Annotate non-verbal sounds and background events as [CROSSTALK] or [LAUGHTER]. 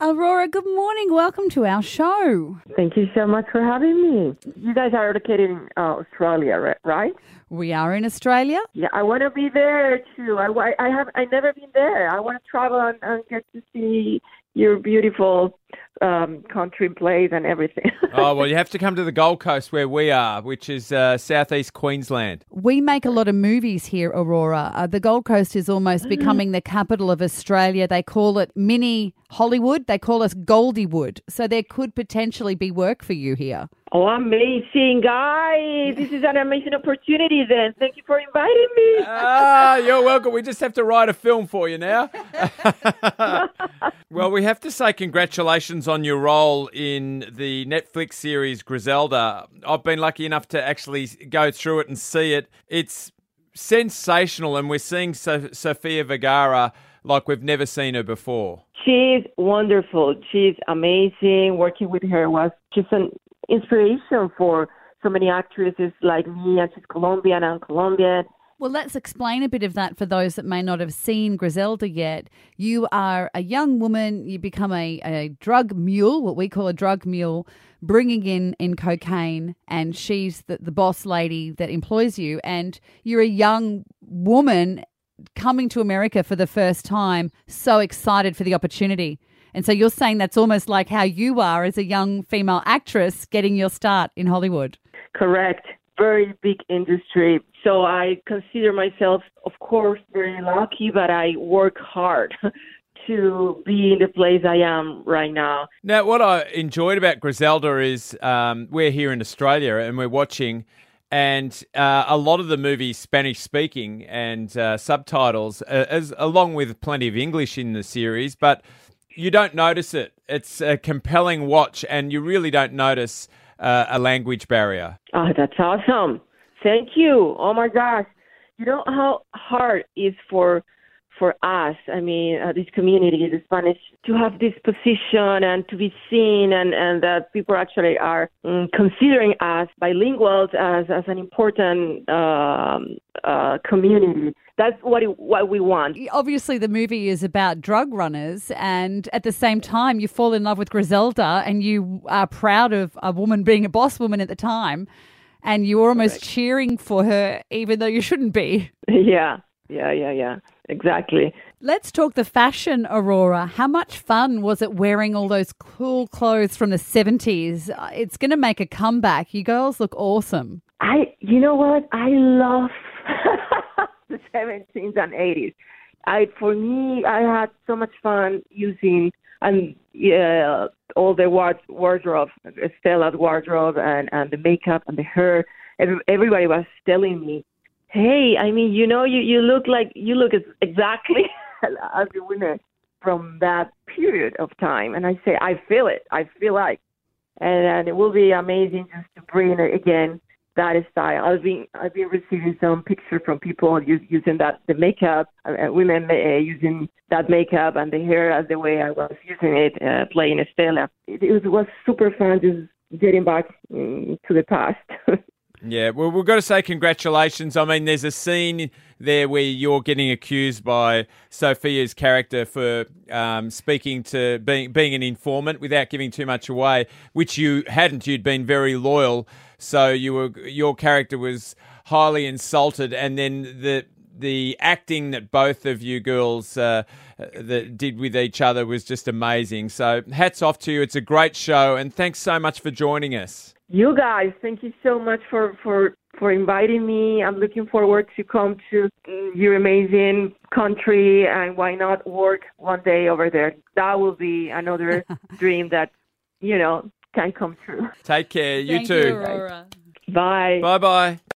Aurora, good morning. Welcome to our show. Thank you so much for having me. You guys are located in uh, Australia, right? We are in Australia. Yeah, I want to be there too. I, I have I never been there. I want to travel and, and get to see your beautiful um, country place and everything. [LAUGHS] oh well, you have to come to the Gold Coast where we are, which is uh, southeast Queensland. We make a lot of movies here, Aurora. Uh, the Gold Coast is almost Mm. becoming the capital of Australia. They call it mini Hollywood. They call us Goldiewood. So there could potentially be work for you here. oh, amazing, guys! This is an amazing opportunity. Then, thank you for inviting me. Ah, you're welcome. We just have to write a film for you now. [LAUGHS] [LAUGHS] well, we have to say congratulations on your role in the Netflix series Griselda. I've been lucky enough to actually go through it and see it. It's sensational, and we're seeing so- Sofia Vergara like we've never seen her before. She's wonderful. She's amazing. Working with her was just an inspiration for so many actresses like me. And she's Colombian and Colombian. Well, let's explain a bit of that for those that may not have seen Griselda yet. You are a young woman, you become a, a drug mule, what we call a drug mule, bringing in, in cocaine, and she's the, the boss lady that employs you. And you're a young woman coming to America for the first time, so excited for the opportunity. And so you're saying that's almost like how you are as a young female actress getting your start in Hollywood. Correct. Very big industry. So I consider myself, of course, very lucky, but I work hard [LAUGHS] to be in the place I am right now. Now, what I enjoyed about Griselda is um, we're here in Australia and we're watching, and uh, a lot of the movie Spanish speaking and uh, subtitles, uh, as along with plenty of English in the series, but you don't notice it. It's a compelling watch, and you really don't notice uh, a language barrier. Oh, that's awesome. Thank you. Oh my gosh. You know how hard it is for for us, I mean, uh, this community, the Spanish, to have this position and to be seen and, and that people actually are mm, considering us bilinguals as, as an important um, uh, community. That's what, it, what we want. obviously the movie is about drug runners and at the same time you fall in love with Griselda and you are proud of a woman being a boss woman at the time and you're almost cheering for her even though you shouldn't be. [LAUGHS] Yeah, yeah, yeah, yeah. Exactly. Let's talk the fashion, Aurora. How much fun was it wearing all those cool clothes from the 70s? Uh, It's going to make a comeback. You girls look awesome. I, you know what? I love [LAUGHS] the 70s and 80s. I, for me, I had so much fun using and yeah, all the ward- wardrobe, Stella's wardrobe, and and the makeup and the hair. Everybody was telling me, "Hey, I mean, you know, you you look like you look exactly [LAUGHS] as the winner from that period of time." And I say, "I feel it. I feel like." and, and it will be amazing just to bring it again that style. I've been I've been receiving some pictures from people use, using that the makeup, uh, uh, women uh, using that makeup and the hair as the way I was using it uh, playing Estella. It, it was, was super fun just getting back um, to the past. Yeah, well, we've got to say congratulations. I mean, there's a scene there where you're getting accused by Sofia's character for um, speaking to being being an informant without giving too much away, which you hadn't. You'd been very loyal, so you were your character was highly insulted, and then the the acting that both of you girls uh, that did with each other was just amazing. So hats off to you. It's a great show, and thanks so much for joining us. You guys, thank you so much for for for inviting me. I'm looking forward to come to your amazing country and why not work one day over there. That will be another [LAUGHS] dream that you know can come true. Take care. You Thank too. Aurora. Bye. Bye bye.